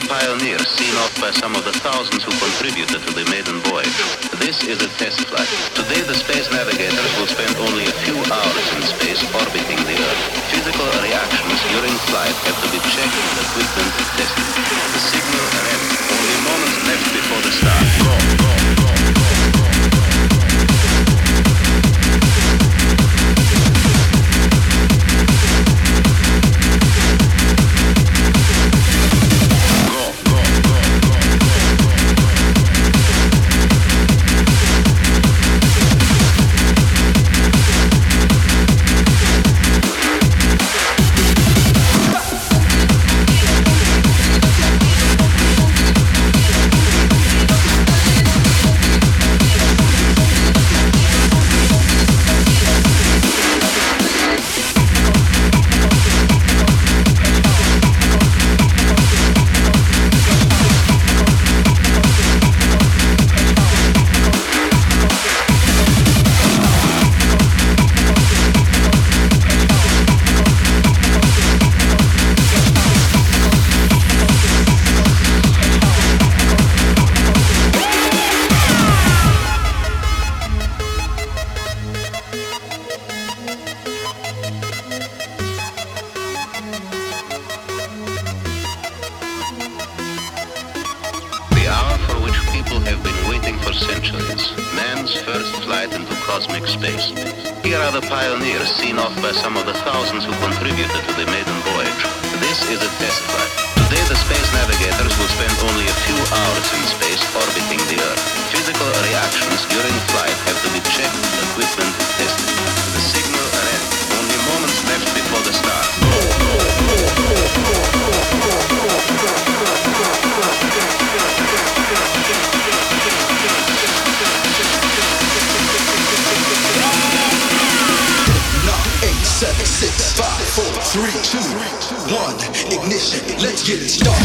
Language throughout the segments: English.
other pioneers seen off by some of the thousands who contributed to the maiden voyage. This is a test flight. Today the space navigators will spend only a few hours in space orbiting the Earth. Physical reactions during flight have to be checked and equipment tested. The signal red only moments left before the start. Go, go. during flight have to be checked, equipment tested. The signal alert, only moments left before the start. Ignition. Let's get it started.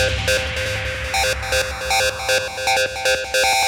Thank you.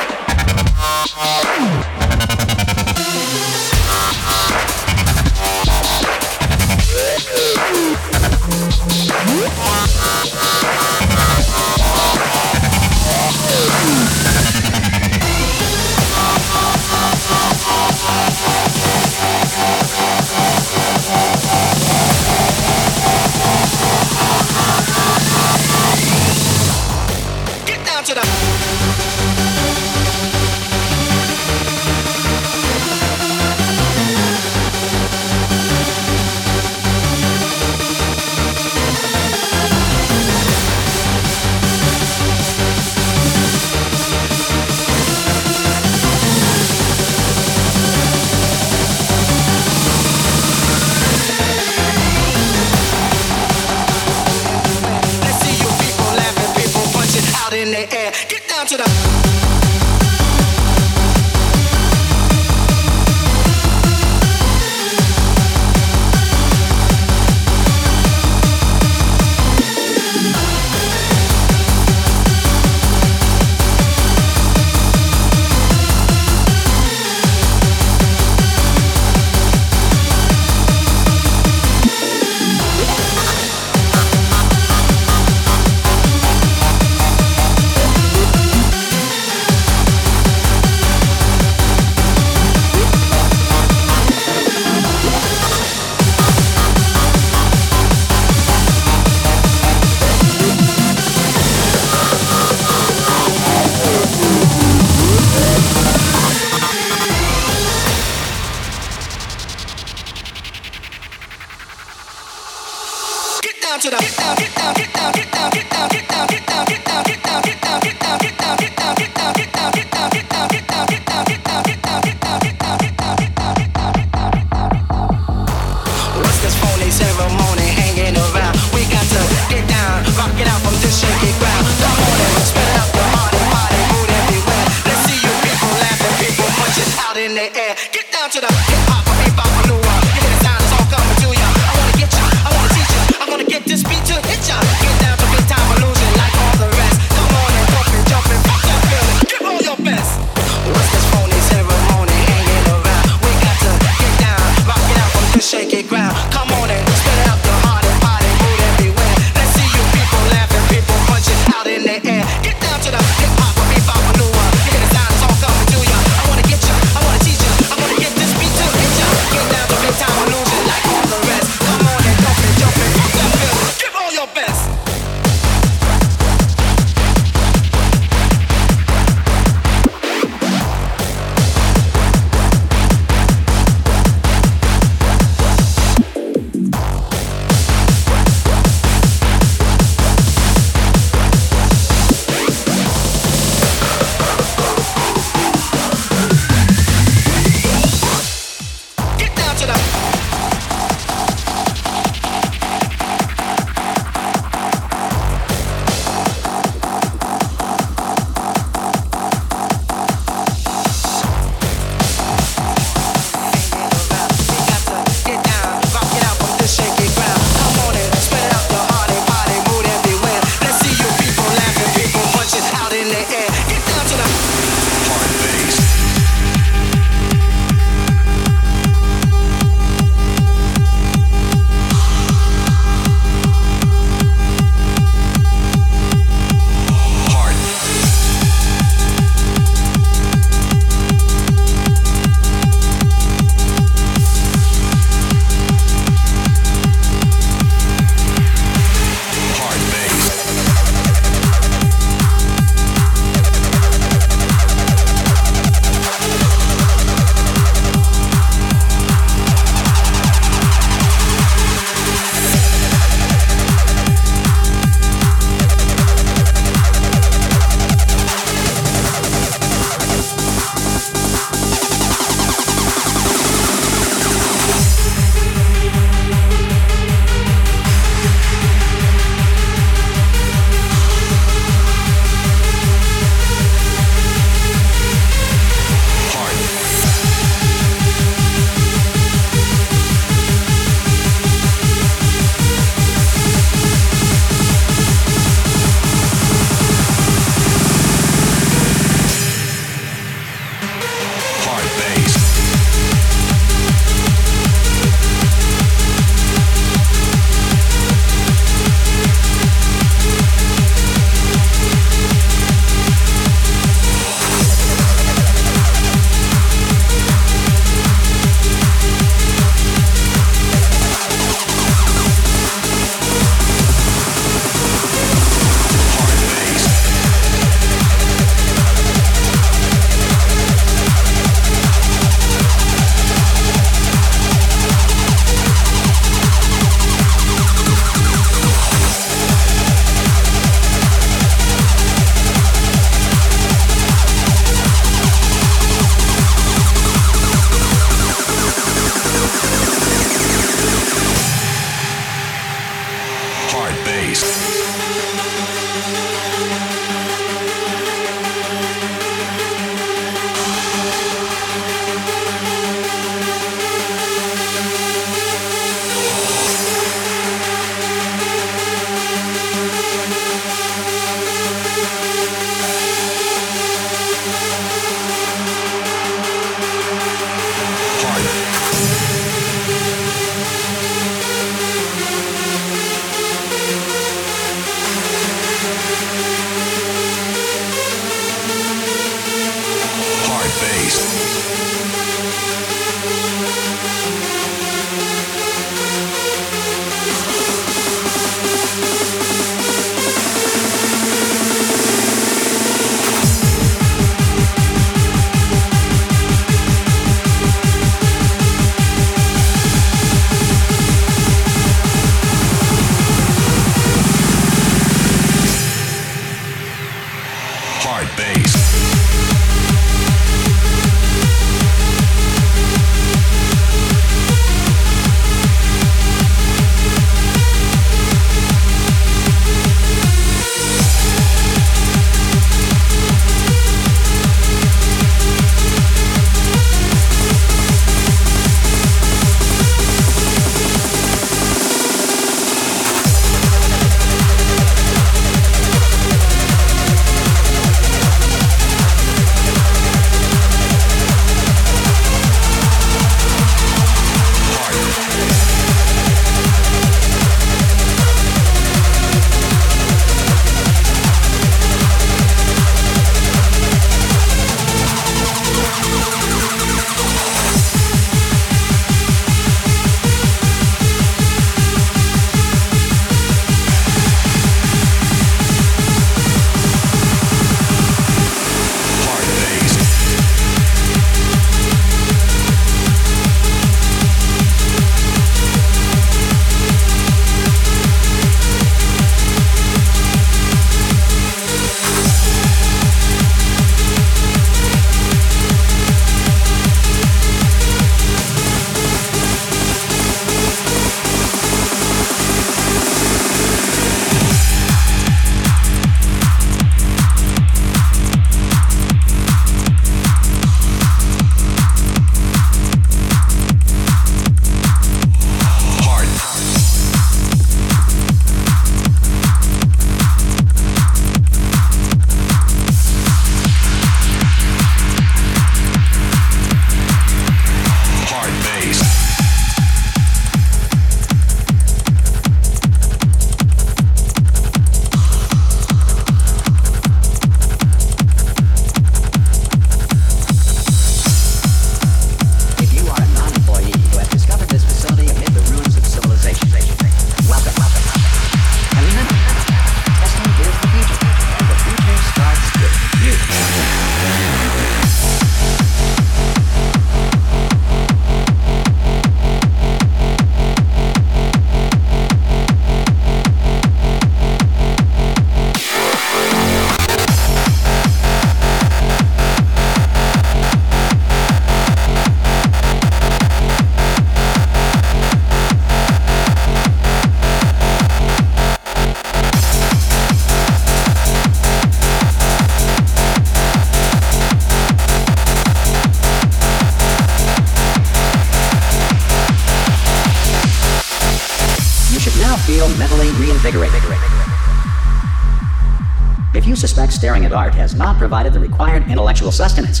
Staring at art has not provided the required intellectual sustenance,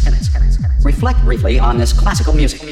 reflect briefly on this classical music. music.